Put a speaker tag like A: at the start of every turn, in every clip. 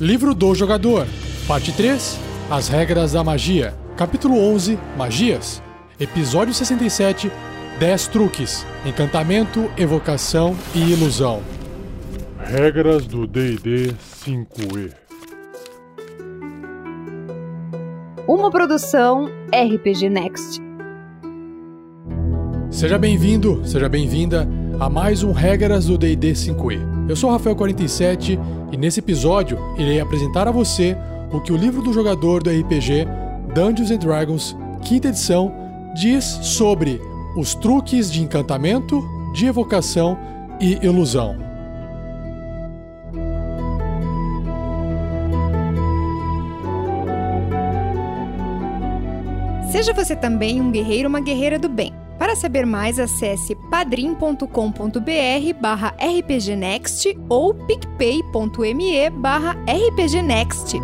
A: Livro do Jogador, Parte 3 As Regras da Magia, Capítulo 11 Magias, Episódio 67 10 Truques, Encantamento, Evocação e Ilusão.
B: Regras do DD 5E
C: Uma produção RPG Next.
A: Seja bem-vindo, seja bem-vinda a mais um Regras do D&D 5e. Eu sou o Rafael47 e nesse episódio irei apresentar a você o que o livro do jogador do RPG Dungeons Dragons, quinta edição, diz sobre os truques de encantamento, de evocação e ilusão.
C: Seja você também um guerreiro ou uma guerreira do bem. Para saber mais, acesse padrim.com.br barra rpgnext ou picpay.me barra rpgnext.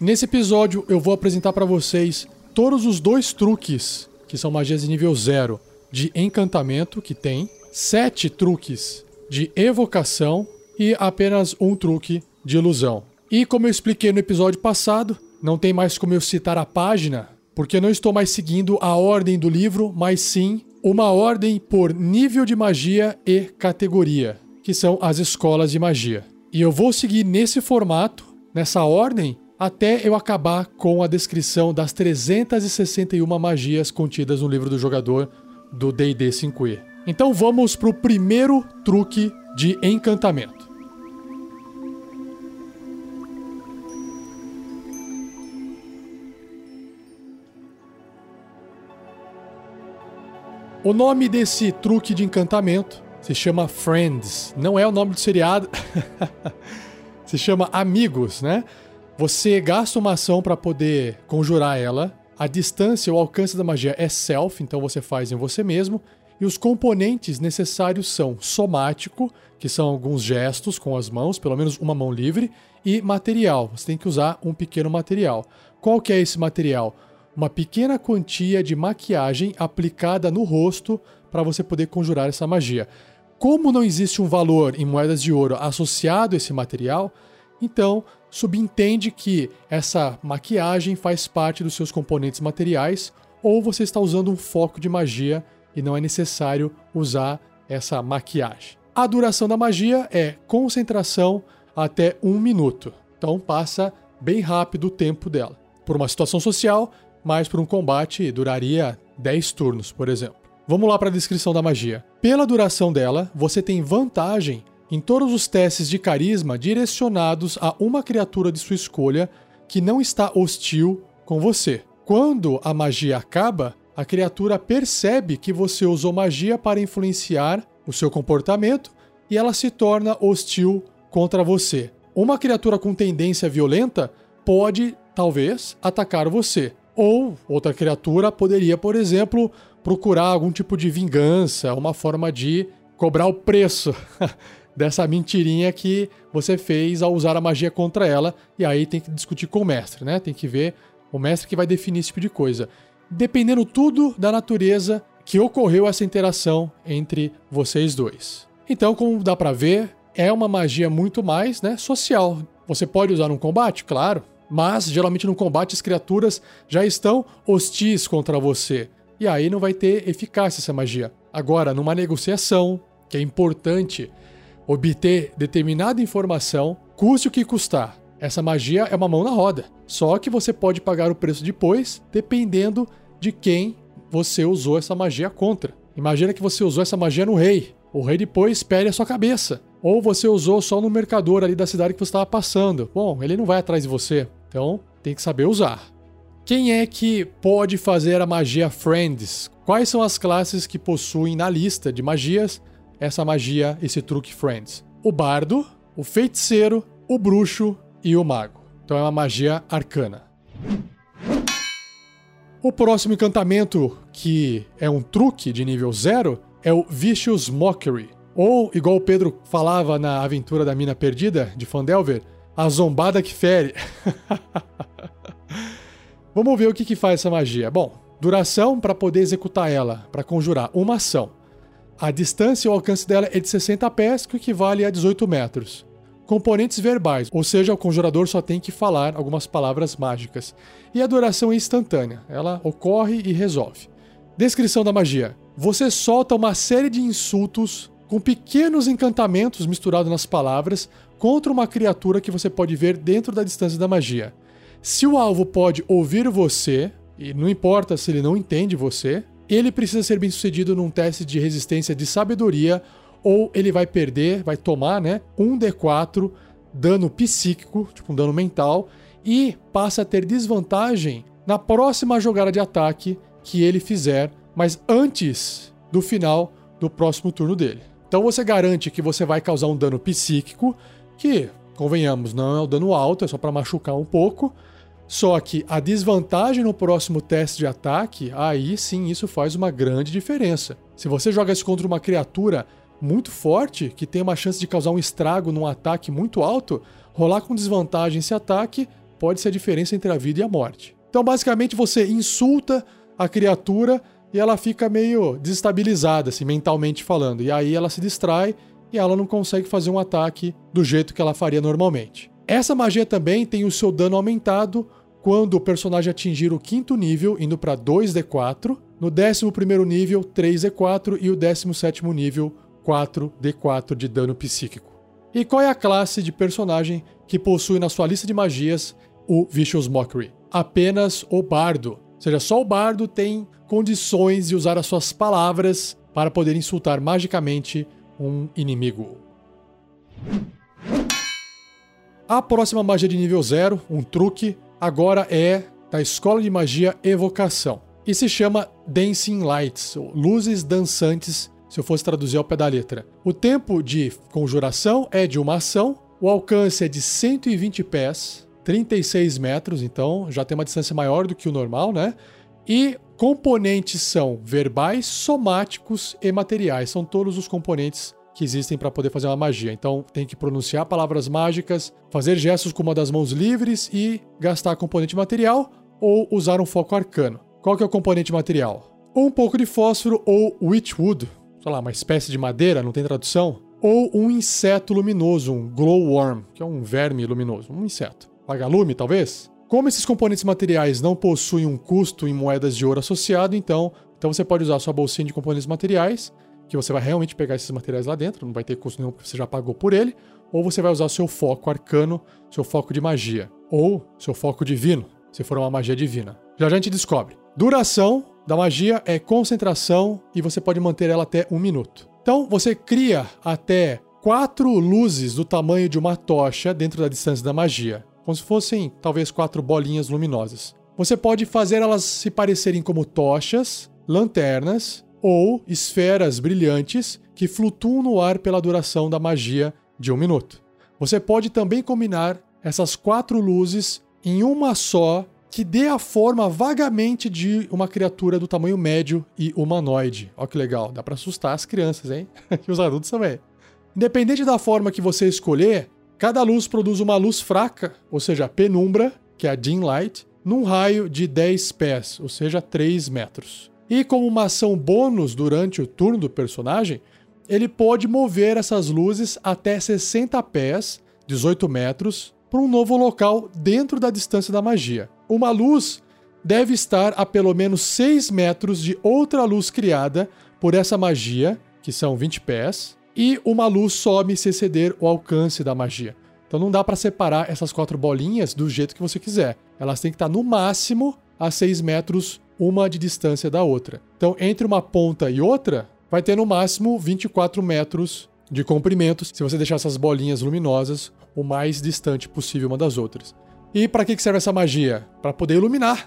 A: Nesse episódio eu vou apresentar para vocês todos os dois truques, que são magias de nível 0, de encantamento que tem, sete truques de evocação e apenas um truque de ilusão. E como eu expliquei no episódio passado, não tem mais como eu citar a página, porque não estou mais seguindo a ordem do livro, mas sim uma ordem por nível de magia e categoria, que são as escolas de magia. E eu vou seguir nesse formato, nessa ordem, até eu acabar com a descrição das 361 magias contidas no livro do jogador do D&D 5e. Então vamos para o primeiro truque de encantamento. O nome desse truque de encantamento se chama Friends. Não é o nome do seriado. se chama Amigos, né? Você gasta uma ação para poder conjurar ela. A distância, o alcance da magia é self, então você faz em você mesmo. E os componentes necessários são somático, que são alguns gestos com as mãos, pelo menos uma mão livre, e material. Você tem que usar um pequeno material. Qual que é esse material? Uma pequena quantia de maquiagem aplicada no rosto para você poder conjurar essa magia. Como não existe um valor em moedas de ouro associado a esse material, então subentende que essa maquiagem faz parte dos seus componentes materiais ou você está usando um foco de magia e não é necessário usar essa maquiagem. A duração da magia é concentração até um minuto, então passa bem rápido o tempo dela. Por uma situação social, mas por um combate duraria 10 turnos, por exemplo. Vamos lá para a descrição da magia. Pela duração dela, você tem vantagem em todos os testes de carisma direcionados a uma criatura de sua escolha que não está hostil com você. Quando a magia acaba, a criatura percebe que você usou magia para influenciar o seu comportamento e ela se torna hostil contra você. Uma criatura com tendência violenta pode, talvez, atacar você. Ou outra criatura poderia, por exemplo, procurar algum tipo de vingança, uma forma de cobrar o preço dessa mentirinha que você fez ao usar a magia contra ela. E aí tem que discutir com o mestre, né? Tem que ver o mestre que vai definir esse tipo de coisa. Dependendo tudo da natureza que ocorreu essa interação entre vocês dois. Então, como dá para ver, é uma magia muito mais, né, social. Você pode usar no combate, claro, mas geralmente no combate as criaturas já estão hostis contra você. E aí não vai ter eficácia essa magia. Agora, numa negociação, que é importante obter determinada informação, custe o que custar. Essa magia é uma mão na roda. Só que você pode pagar o preço depois, dependendo de quem você usou essa magia contra. Imagina que você usou essa magia no rei. O rei depois perde a sua cabeça. Ou você usou só no mercador ali da cidade que você estava passando. Bom, ele não vai atrás de você. Então, tem que saber usar. Quem é que pode fazer a magia Friends? Quais são as classes que possuem na lista de magias essa magia, esse truque Friends? O bardo, o feiticeiro, o bruxo e o mago. Então é uma magia arcana. O próximo encantamento, que é um truque de nível 0, é o Vicious Mockery. Ou, igual o Pedro falava na aventura da Mina Perdida, de Fandelver, A zombada que fere. Vamos ver o que, que faz essa magia. Bom, duração para poder executar ela, para conjurar uma ação. A distância e o alcance dela é de 60 pés, que equivale a 18 metros. Componentes verbais, ou seja, o conjurador só tem que falar algumas palavras mágicas. E a duração é instantânea, ela ocorre e resolve. Descrição da magia: você solta uma série de insultos com pequenos encantamentos misturados nas palavras contra uma criatura que você pode ver dentro da distância da magia. Se o alvo pode ouvir você, e não importa se ele não entende você, ele precisa ser bem sucedido num teste de resistência de sabedoria, ou ele vai perder, vai tomar, né, um D4 dano psíquico, tipo um dano mental, e passa a ter desvantagem na próxima jogada de ataque que ele fizer, mas antes do final do próximo turno dele. Então você garante que você vai causar um dano psíquico, que, convenhamos, não é um dano alto, é só para machucar um pouco, só que a desvantagem no próximo teste de ataque, aí sim isso faz uma grande diferença. Se você joga isso contra uma criatura muito forte, que tem uma chance de causar um estrago num ataque muito alto, rolar com desvantagem esse ataque pode ser a diferença entre a vida e a morte. Então, basicamente, você insulta a criatura e ela fica meio desestabilizada, assim, mentalmente falando. E aí ela se distrai e ela não consegue fazer um ataque do jeito que ela faria normalmente. Essa magia também tem o seu dano aumentado quando o personagem atingir o quinto nível, indo para 2d4, no 11 nível, 3d4 e o 17 nível, 4d4 de dano psíquico. E qual é a classe de personagem que possui na sua lista de magias o Vicious Mockery? Apenas o Bardo. Ou seja, só o Bardo tem condições de usar as suas palavras para poder insultar magicamente um inimigo. A próxima magia de nível 0, um truque, agora é da Escola de Magia Evocação. E se chama Dancing Lights, luzes dançantes, se eu fosse traduzir ao pé da letra. O tempo de conjuração é de uma ação, o alcance é de 120 pés, 36 metros, então já tem uma distância maior do que o normal, né? E componentes são verbais, somáticos e materiais. São todos os componentes que existem para poder fazer uma magia. Então tem que pronunciar palavras mágicas, fazer gestos com uma das mãos livres e gastar componente material ou usar um foco arcano. Qual que é o componente material? um pouco de fósforo ou witchwood, sei lá, uma espécie de madeira, não tem tradução, ou um inseto luminoso, um glowworm, que é um verme luminoso, um inseto. Vagalume, talvez? Como esses componentes materiais não possuem um custo em moedas de ouro associado, então, então você pode usar sua bolsinha de componentes materiais que você vai realmente pegar esses materiais lá dentro, não vai ter custo nenhum porque você já pagou por ele, ou você vai usar o seu foco arcano, seu foco de magia, ou seu foco divino, se for uma magia divina. Já a gente descobre. Duração da magia é concentração e você pode manter ela até um minuto. Então você cria até quatro luzes do tamanho de uma tocha dentro da distância da magia, como se fossem talvez quatro bolinhas luminosas. Você pode fazer elas se parecerem como tochas, lanternas ou esferas brilhantes que flutuam no ar pela duração da magia de um minuto. Você pode também combinar essas quatro luzes em uma só que dê a forma vagamente de uma criatura do tamanho médio e humanoide. Olha que legal, dá para assustar as crianças, hein? e os adultos também. Independente da forma que você escolher, cada luz produz uma luz fraca, ou seja, penumbra, que é a dim light, num raio de 10 pés, ou seja, 3 metros. E como uma ação bônus durante o turno do personagem, ele pode mover essas luzes até 60 pés, 18 metros, para um novo local dentro da distância da magia. Uma luz deve estar a pelo menos 6 metros de outra luz criada por essa magia, que são 20 pés, e uma luz some se exceder o alcance da magia. Então não dá para separar essas quatro bolinhas do jeito que você quiser. Elas têm que estar no máximo a 6 metros uma de distância da outra. Então, entre uma ponta e outra, vai ter no máximo 24 metros de comprimento, se você deixar essas bolinhas luminosas o mais distante possível uma das outras. E para que serve essa magia? Para poder iluminar.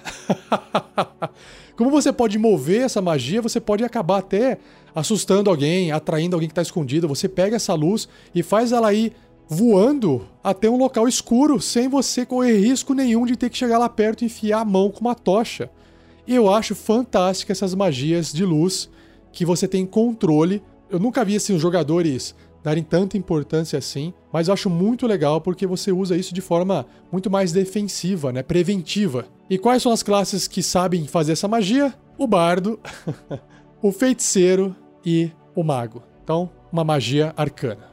A: Como você pode mover essa magia, você pode acabar até assustando alguém, atraindo alguém que está escondido. Você pega essa luz e faz ela ir voando até um local escuro, sem você correr risco nenhum de ter que chegar lá perto e enfiar a mão com uma tocha. E eu acho fantástica essas magias de luz que você tem controle. Eu nunca vi assim os jogadores darem tanta importância assim, mas eu acho muito legal porque você usa isso de forma muito mais defensiva, né, preventiva. E quais são as classes que sabem fazer essa magia? O bardo, o feiticeiro e o mago. Então, uma magia arcana.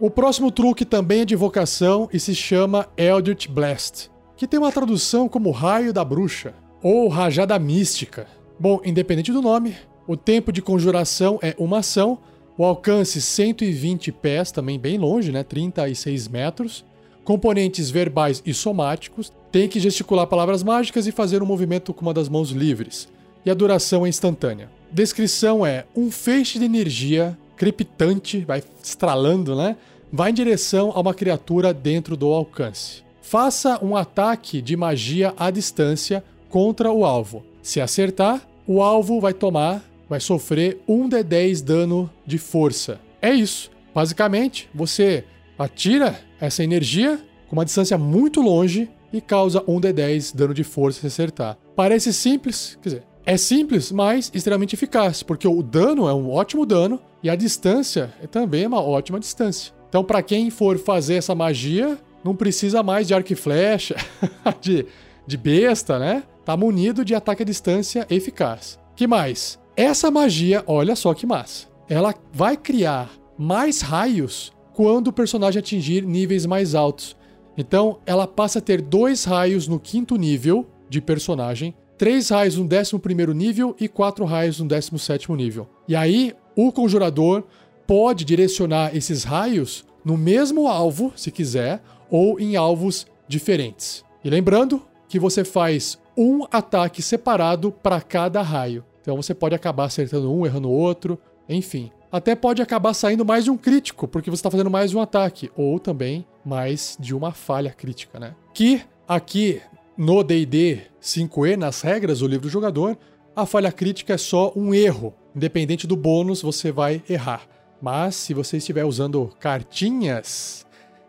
A: O próximo truque também é de vocação e se chama Eldritch Blast, que tem uma tradução como Raio da Bruxa ou Rajada Mística. Bom, independente do nome, o tempo de conjuração é uma ação, o alcance 120 pés, também bem longe, né? 36 metros. Componentes verbais e somáticos, tem que gesticular palavras mágicas e fazer um movimento com uma das mãos livres. E a duração é instantânea. Descrição é um feixe de energia crepitante, vai estralando, né? Vai em direção a uma criatura dentro do alcance. Faça um ataque de magia à distância contra o alvo. Se acertar, o alvo vai tomar, vai sofrer 1 de 10 dano de força. É isso. Basicamente, você atira essa energia com uma distância muito longe e causa 1 de 10 dano de força se acertar. Parece simples, quer dizer, é simples, mas extremamente eficaz, porque o dano é um ótimo dano e a distância é também uma ótima distância. Então, para quem for fazer essa magia, não precisa mais de arco e flecha, de, de besta, né? Tá munido de ataque à distância eficaz. Que mais? Essa magia, olha só que massa. Ela vai criar mais raios quando o personagem atingir níveis mais altos. Então, ela passa a ter dois raios no quinto nível de personagem três raios no 11 nível e quatro raios no 17 nível. E aí, o conjurador pode direcionar esses raios no mesmo alvo, se quiser, ou em alvos diferentes. E lembrando que você faz um ataque separado para cada raio. Então você pode acabar acertando um, errando outro, enfim. Até pode acabar saindo mais de um crítico, porque você está fazendo mais de um ataque, ou também mais de uma falha crítica, né? Que aqui no DD 5E, nas regras do livro do jogador, a falha crítica é só um erro. Independente do bônus, você vai errar. Mas se você estiver usando cartinhas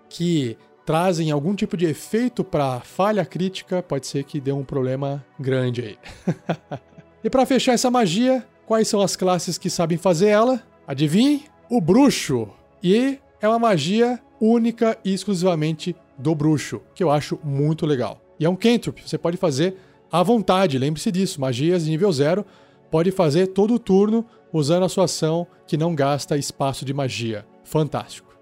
A: que trazem algum tipo de efeito para falha crítica, pode ser que dê um problema grande aí. e para fechar essa magia, quais são as classes que sabem fazer ela? Adivinhe? O bruxo. E é uma magia única e exclusivamente do bruxo, que eu acho muito legal. E é um cantrip, você pode fazer à vontade, lembre-se disso. Magias de nível 0 pode fazer todo o turno usando a sua ação que não gasta espaço de magia. Fantástico.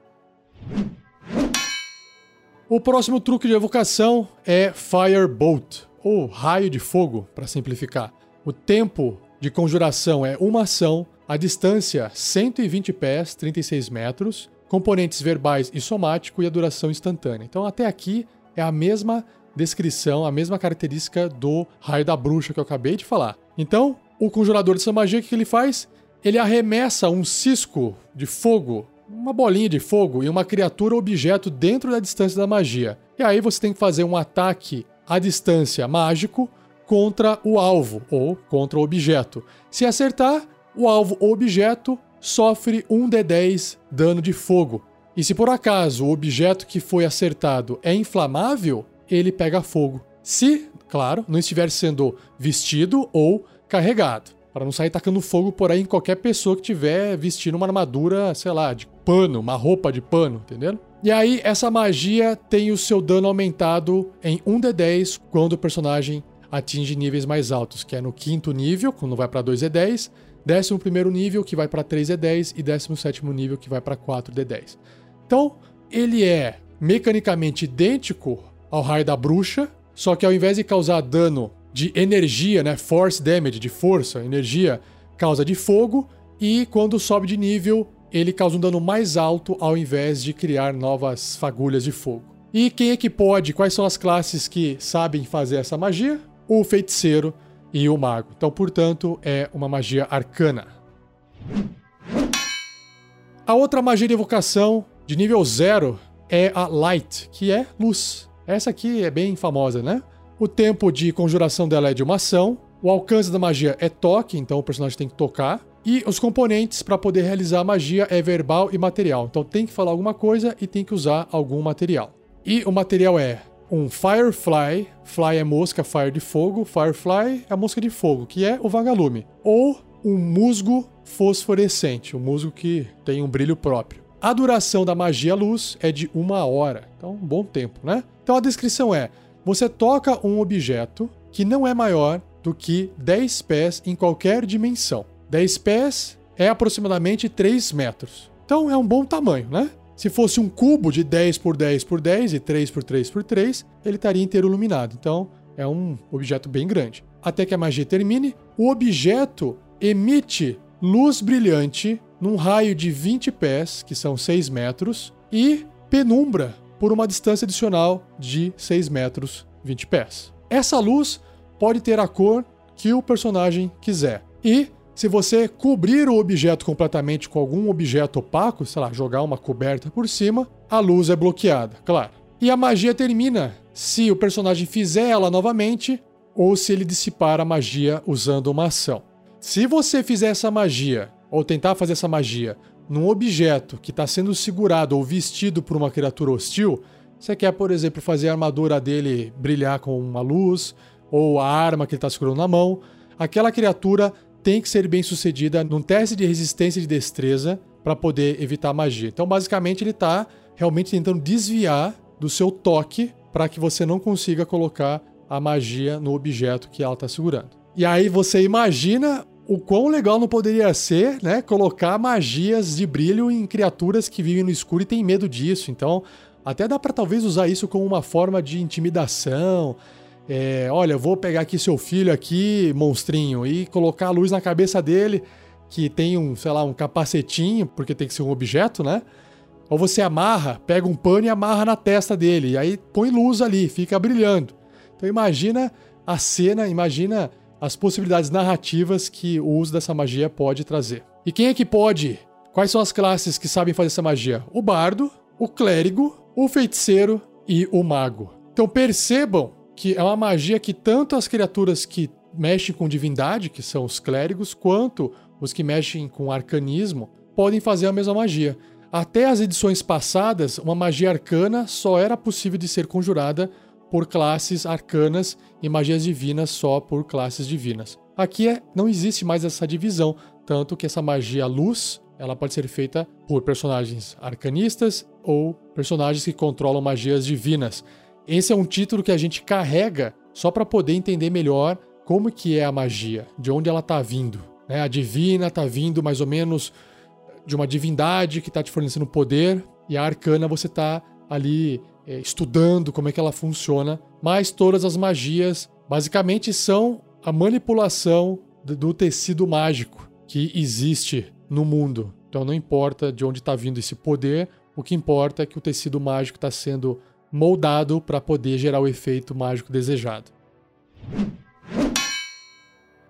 A: O próximo truque de evocação é Firebolt, ou raio de fogo, para simplificar. O tempo de conjuração é uma ação, a distância 120 pés, 36 metros, componentes verbais e somático e a duração instantânea. Então até aqui é a mesma descrição, a mesma característica do raio da bruxa que eu acabei de falar. Então, o conjurador de magia, o que ele faz? Ele arremessa um cisco de fogo, uma bolinha de fogo e uma criatura ou objeto dentro da distância da magia. E aí você tem que fazer um ataque à distância mágico contra o alvo ou contra o objeto. Se acertar, o alvo ou objeto sofre um D10 dano de fogo. E se por acaso o objeto que foi acertado é inflamável, ele pega fogo. Se, claro, não estiver sendo vestido ou carregado. Para não sair tacando fogo por aí em qualquer pessoa que tiver vestindo uma armadura, sei lá, de pano, uma roupa de pano, entendeu? E aí, essa magia tem o seu dano aumentado em 1d10 quando o personagem atinge níveis mais altos, que é no quinto nível, quando vai para 2d10, décimo primeiro nível, que vai para 3d10, e décimo sétimo nível, que vai para 4d10. Então, ele é mecanicamente idêntico ao raio da bruxa, só que ao invés de causar dano de energia, né, force damage, de força, energia, causa de fogo, e quando sobe de nível, ele causa um dano mais alto ao invés de criar novas fagulhas de fogo. E quem é que pode? Quais são as classes que sabem fazer essa magia? O feiticeiro e o mago. Então, portanto, é uma magia arcana. A outra magia de evocação de nível 0 é a Light, que é luz. Essa aqui é bem famosa, né? O tempo de conjuração dela é de uma ação. O alcance da magia é toque, então o personagem tem que tocar. E os componentes para poder realizar a magia é verbal e material. Então tem que falar alguma coisa e tem que usar algum material. E o material é um Firefly, Fly é mosca, Fire de fogo, Firefly é a mosca de fogo, que é o vagalume. Ou um musgo fosforescente, um musgo que tem um brilho próprio. A duração da magia luz é de uma hora, então um bom tempo, né? Então a descrição é: você toca um objeto que não é maior do que 10 pés em qualquer dimensão. 10 pés é aproximadamente 3 metros. Então é um bom tamanho, né? Se fosse um cubo de 10 por 10 por 10 e 3 por 3 por 3, ele estaria inteiro iluminado. Então é um objeto bem grande. Até que a magia termine, o objeto emite luz brilhante num raio de 20 pés, que são 6 metros, e penumbra por uma distância adicional de 6 metros, 20 pés. Essa luz pode ter a cor que o personagem quiser. E se você cobrir o objeto completamente com algum objeto opaco, sei lá, jogar uma coberta por cima, a luz é bloqueada, claro. E a magia termina se o personagem fizer ela novamente ou se ele dissipar a magia usando uma ação. Se você fizer essa magia, ou tentar fazer essa magia, num objeto que está sendo segurado ou vestido por uma criatura hostil, você quer, por exemplo, fazer a armadura dele brilhar com uma luz, ou a arma que ele está segurando na mão, aquela criatura tem que ser bem sucedida num teste de resistência de destreza para poder evitar magia. Então, basicamente, ele está realmente tentando desviar do seu toque para que você não consiga colocar a magia no objeto que ela está segurando. E aí você imagina o quão legal não poderia ser, né? Colocar magias de brilho em criaturas que vivem no escuro e têm medo disso. Então, até dá para talvez usar isso como uma forma de intimidação. É, olha, vou pegar aqui seu filho aqui, monstrinho, e colocar a luz na cabeça dele, que tem um, sei lá, um capacetinho, porque tem que ser um objeto, né? Ou você amarra, pega um pano e amarra na testa dele, e aí põe luz ali, fica brilhando. Então imagina a cena, imagina as possibilidades narrativas que o uso dessa magia pode trazer. E quem é que pode? Quais são as classes que sabem fazer essa magia? O bardo, o clérigo, o feiticeiro e o mago. Então percebam que é uma magia que tanto as criaturas que mexem com divindade, que são os clérigos, quanto os que mexem com arcanismo, podem fazer a mesma magia. Até as edições passadas, uma magia arcana só era possível de ser conjurada por classes arcanas e magias divinas só por classes divinas. Aqui é, não existe mais essa divisão, tanto que essa magia luz ela pode ser feita por personagens arcanistas ou personagens que controlam magias divinas. Esse é um título que a gente carrega só para poder entender melhor como que é a magia, de onde ela está vindo. Né? A divina está vindo mais ou menos de uma divindade que está te fornecendo poder, e a arcana você está ali estudando como é que ela funciona, mas todas as magias basicamente são a manipulação do tecido mágico que existe no mundo. Então não importa de onde está vindo esse poder, o que importa é que o tecido mágico está sendo moldado para poder gerar o efeito mágico desejado.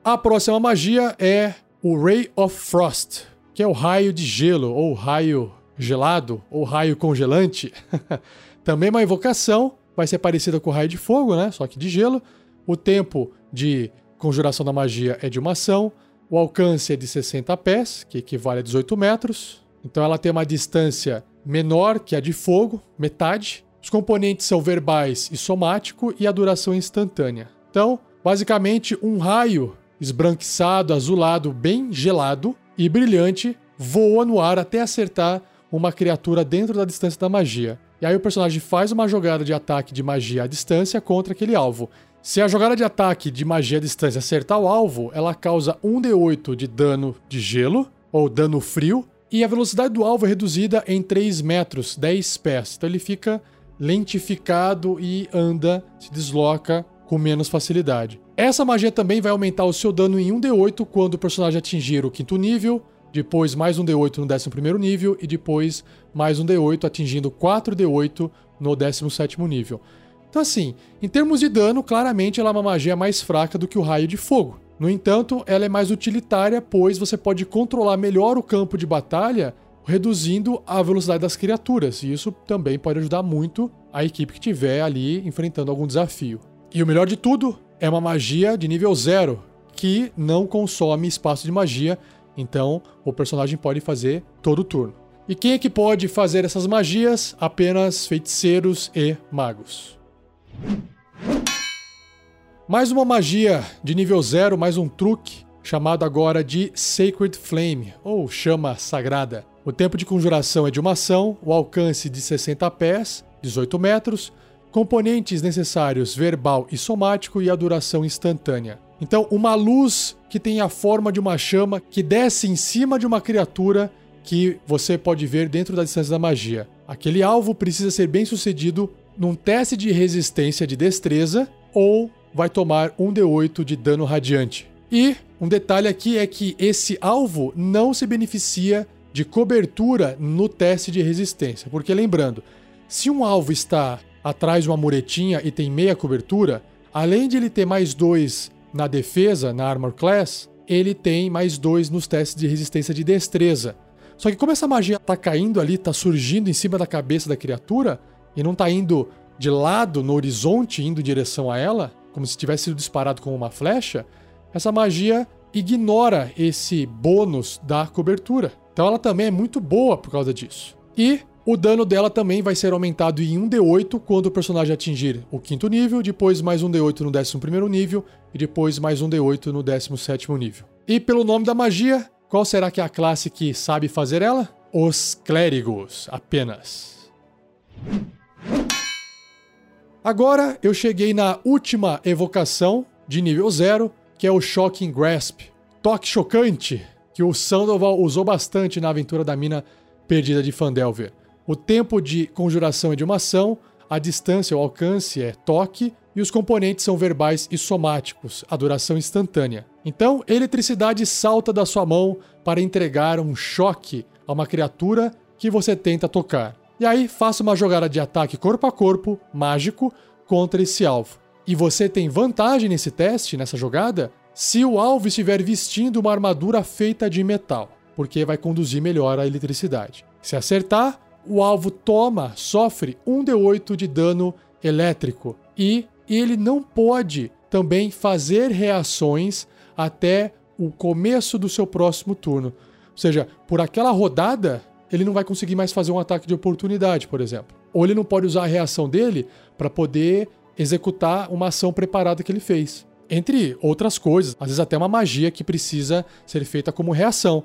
A: A próxima magia é o Ray of Frost, que é o raio de gelo, ou raio gelado, ou raio congelante. Também uma invocação, vai ser parecida com o raio de fogo, né? Só que de gelo. O tempo de conjuração da magia é de uma ação. O alcance é de 60 pés, que equivale a 18 metros. Então ela tem uma distância menor que a de fogo, metade. Os componentes são verbais e somático e a duração é instantânea. Então, basicamente, um raio esbranquiçado, azulado, bem gelado e brilhante voa no ar até acertar uma criatura dentro da distância da magia. E aí o personagem faz uma jogada de ataque de magia à distância contra aquele alvo. Se a jogada de ataque de magia à distância acertar o alvo, ela causa 1d8 de dano de gelo, ou dano frio, e a velocidade do alvo é reduzida em 3 metros, 10 pés. Então ele fica lentificado e anda, se desloca com menos facilidade. Essa magia também vai aumentar o seu dano em 1d8 quando o personagem atingir o quinto nível, depois mais um D8 no 11 nível e depois mais um D8 atingindo 4 D8 no 17 nível. Então assim, em termos de dano, claramente ela é uma magia mais fraca do que o raio de fogo. No entanto, ela é mais utilitária, pois você pode controlar melhor o campo de batalha, reduzindo a velocidade das criaturas, e isso também pode ajudar muito a equipe que estiver ali enfrentando algum desafio. E o melhor de tudo, é uma magia de nível 0, que não consome espaço de magia, então, o personagem pode fazer todo o turno. E quem é que pode fazer essas magias? Apenas feiticeiros e magos. Mais uma magia de nível 0, mais um truque, chamado agora de Sacred Flame, ou chama sagrada. O tempo de conjuração é de uma ação, o alcance de 60 pés, 18 metros, componentes necessários verbal e somático e a duração instantânea. Então, uma luz que tem a forma de uma chama que desce em cima de uma criatura que você pode ver dentro da distância da magia. Aquele alvo precisa ser bem sucedido num teste de resistência de destreza ou vai tomar um D8 de dano radiante. E um detalhe aqui é que esse alvo não se beneficia de cobertura no teste de resistência, porque lembrando, se um alvo está atrás uma muretinha e tem meia cobertura, além de ele ter mais dois na defesa, na Armor Class, ele tem mais dois nos testes de resistência de destreza. Só que como essa magia tá caindo ali, tá surgindo em cima da cabeça da criatura e não tá indo de lado no horizonte, indo em direção a ela, como se tivesse sido disparado com uma flecha, essa magia ignora esse bônus da cobertura. Então ela também é muito boa por causa disso. E o dano dela também vai ser aumentado em 1d8 quando o personagem atingir o quinto nível, depois mais 1d8 no décimo primeiro nível e depois mais 1d8 no décimo sétimo nível. E pelo nome da magia, qual será que é a classe que sabe fazer ela? Os clérigos, apenas. Agora eu cheguei na última evocação de nível 0, que é o Shocking Grasp. Toque chocante, que o Sandoval usou bastante na aventura da mina perdida de Fandelver. O tempo de conjuração é de uma ação, a distância ou alcance é toque e os componentes são verbais e somáticos, a duração instantânea. Então, eletricidade salta da sua mão para entregar um choque a uma criatura que você tenta tocar. E aí, faça uma jogada de ataque corpo a corpo, mágico, contra esse alvo. E você tem vantagem nesse teste, nessa jogada, se o alvo estiver vestindo uma armadura feita de metal, porque vai conduzir melhor a eletricidade. Se acertar, o alvo toma, sofre 1d8 de dano elétrico e ele não pode também fazer reações até o começo do seu próximo turno. Ou seja, por aquela rodada, ele não vai conseguir mais fazer um ataque de oportunidade, por exemplo. Ou ele não pode usar a reação dele para poder executar uma ação preparada que ele fez. Entre outras coisas, às vezes até uma magia que precisa ser feita como reação.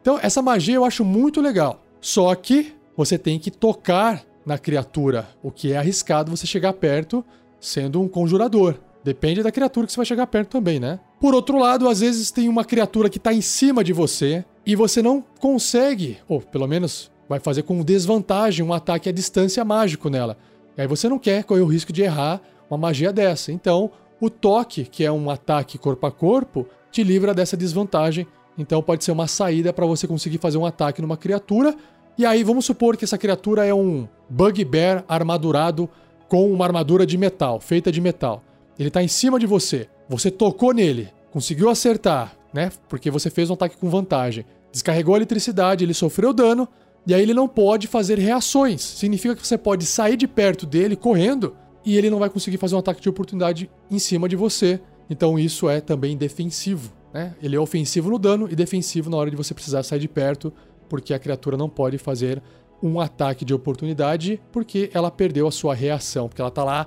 A: Então, essa magia eu acho muito legal. Só que você tem que tocar na criatura, o que é arriscado você chegar perto sendo um conjurador. Depende da criatura que você vai chegar perto também, né? Por outro lado, às vezes tem uma criatura que está em cima de você e você não consegue, ou pelo menos vai fazer com desvantagem um ataque à distância mágico nela. E aí você não quer correr o risco de errar uma magia dessa. Então, o toque, que é um ataque corpo a corpo, te livra dessa desvantagem. Então pode ser uma saída para você conseguir fazer um ataque numa criatura e aí vamos supor que essa criatura é um bugbear armadurado com uma armadura de metal, feita de metal. Ele está em cima de você. Você tocou nele, conseguiu acertar, né? Porque você fez um ataque com vantagem. Descarregou a eletricidade, ele sofreu dano, e aí ele não pode fazer reações. Significa que você pode sair de perto dele correndo e ele não vai conseguir fazer um ataque de oportunidade em cima de você. Então isso é também defensivo. Né? Ele é ofensivo no dano e defensivo na hora de você precisar sair de perto porque a criatura não pode fazer um ataque de oportunidade porque ela perdeu a sua reação, porque ela tá lá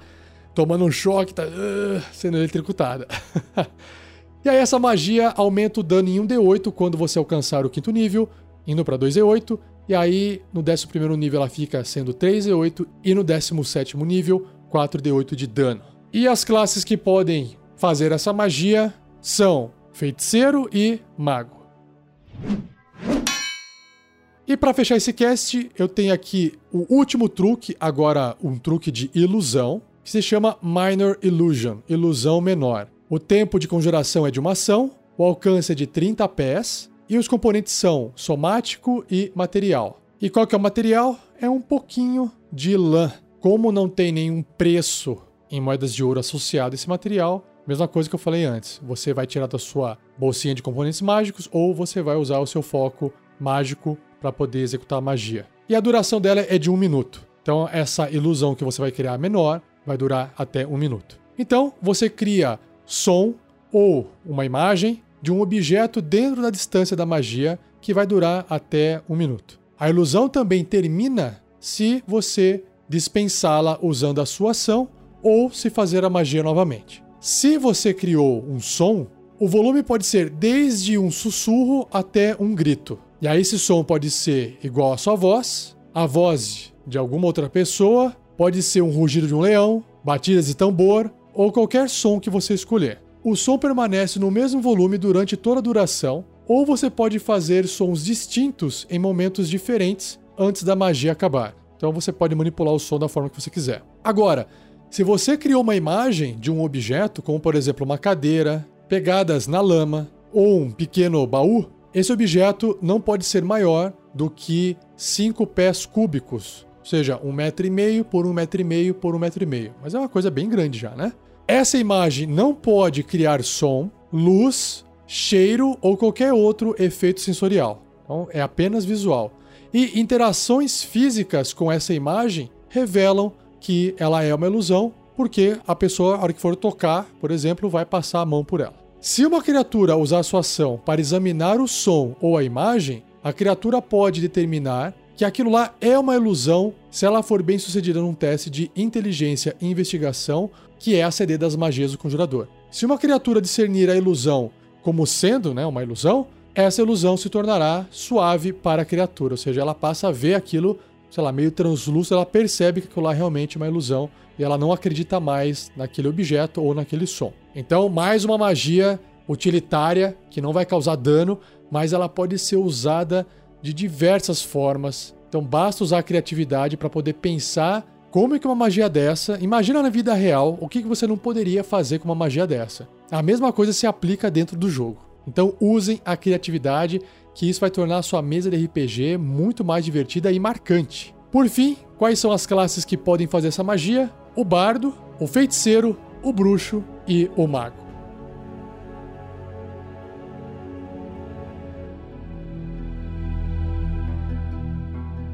A: tomando um choque, tá uh, sendo eletrocutada. e aí essa magia aumenta o dano em 1d8 quando você alcançar o quinto nível, indo para 2d8, e aí no 11 nível ela fica sendo 3d8 e no 17 nível 4d8 de dano. E as classes que podem fazer essa magia são feiticeiro e mago. E para fechar esse cast, eu tenho aqui o último truque, agora um truque de ilusão, que se chama Minor Illusion, ilusão menor. O tempo de conjuração é de uma ação, o alcance é de 30 pés e os componentes são somático e material. E qual que é o material? É um pouquinho de lã. Como não tem nenhum preço em moedas de ouro associado a esse material, mesma coisa que eu falei antes. Você vai tirar da sua bolsinha de componentes mágicos ou você vai usar o seu foco mágico para poder executar a magia. E a duração dela é de um minuto. Então, essa ilusão que você vai criar menor vai durar até um minuto. Então, você cria som ou uma imagem de um objeto dentro da distância da magia que vai durar até um minuto. A ilusão também termina se você dispensá-la usando a sua ação ou se fazer a magia novamente. Se você criou um som, O volume pode ser desde um sussurro até um grito. E aí esse som pode ser igual à sua voz, a voz de alguma outra pessoa, pode ser um rugido de um leão, batidas de tambor ou qualquer som que você escolher. O som permanece no mesmo volume durante toda a duração, ou você pode fazer sons distintos em momentos diferentes antes da magia acabar. Então você pode manipular o som da forma que você quiser. Agora, se você criou uma imagem de um objeto, como por exemplo uma cadeira, pegadas na lama ou um pequeno baú, esse objeto não pode ser maior do que 5 pés cúbicos, ou seja, um metro e meio por um metro e meio por um metro e meio. Mas é uma coisa bem grande já, né? Essa imagem não pode criar som, luz, cheiro ou qualquer outro efeito sensorial. Então é apenas visual. E interações físicas com essa imagem revelam que ela é uma ilusão, porque a pessoa, na hora que for tocar, por exemplo, vai passar a mão por ela. Se uma criatura usar sua ação para examinar o som ou a imagem, a criatura pode determinar que aquilo lá é uma ilusão se ela for bem sucedida num teste de inteligência e investigação, que é a CD das magias do conjurador. Se uma criatura discernir a ilusão como sendo né, uma ilusão, essa ilusão se tornará suave para a criatura, ou seja, ela passa a ver aquilo sei lá, meio translúcido, ela percebe que aquilo lá é realmente uma ilusão e ela não acredita mais naquele objeto ou naquele som. Então, mais uma magia utilitária que não vai causar dano, mas ela pode ser usada de diversas formas. Então, basta usar a criatividade para poder pensar como é que uma magia dessa, imagina na vida real, o que você não poderia fazer com uma magia dessa. A mesma coisa se aplica dentro do jogo. Então usem a criatividade que isso vai tornar a sua mesa de RPG muito mais divertida e marcante. Por fim, quais são as classes que podem fazer essa magia? O bardo, o feiticeiro, o bruxo e o mago.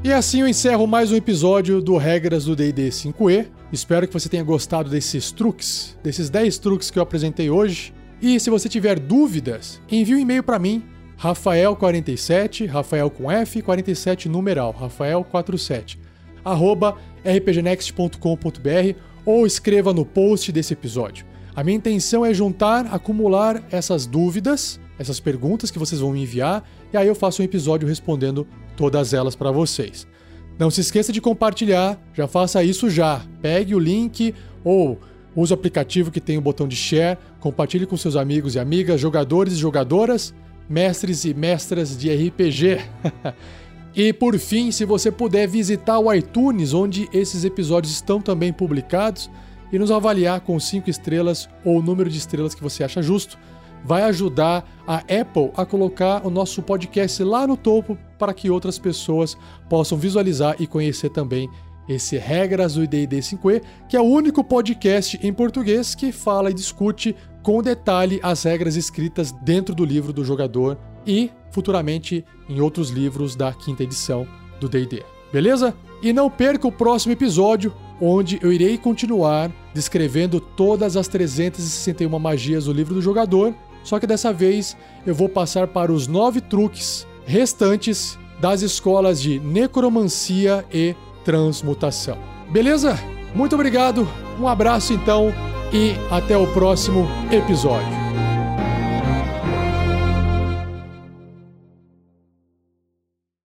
A: E assim eu encerro mais um episódio do Regras do D&D 5e. Espero que você tenha gostado desses truques, desses 10 truques que eu apresentei hoje. E se você tiver dúvidas, envie um e-mail para mim Rafael47, Rafael com F, 47 numeral, Rafael47, arroba rpgnext.com.br ou escreva no post desse episódio. A minha intenção é juntar, acumular essas dúvidas, essas perguntas que vocês vão me enviar, e aí eu faço um episódio respondendo todas elas para vocês. Não se esqueça de compartilhar, já faça isso já. Pegue o link ou use o aplicativo que tem o botão de share, compartilhe com seus amigos e amigas, jogadores e jogadoras mestres e mestras de RPG. e por fim, se você puder visitar o iTunes, onde esses episódios estão também publicados, e nos avaliar com 5 estrelas ou o número de estrelas que você acha justo, vai ajudar a Apple a colocar o nosso podcast lá no topo para que outras pessoas possam visualizar e conhecer também esse Regras do D&D 5e, que é o único podcast em português que fala e discute com detalhe as regras escritas dentro do livro do jogador e futuramente em outros livros da quinta edição do D&D. Beleza? E não perca o próximo episódio, onde eu irei continuar descrevendo todas as 361 magias do livro do jogador, só que dessa vez eu vou passar para os nove truques restantes das escolas de necromancia e transmutação. Beleza? Muito obrigado, um abraço então e até o próximo episódio.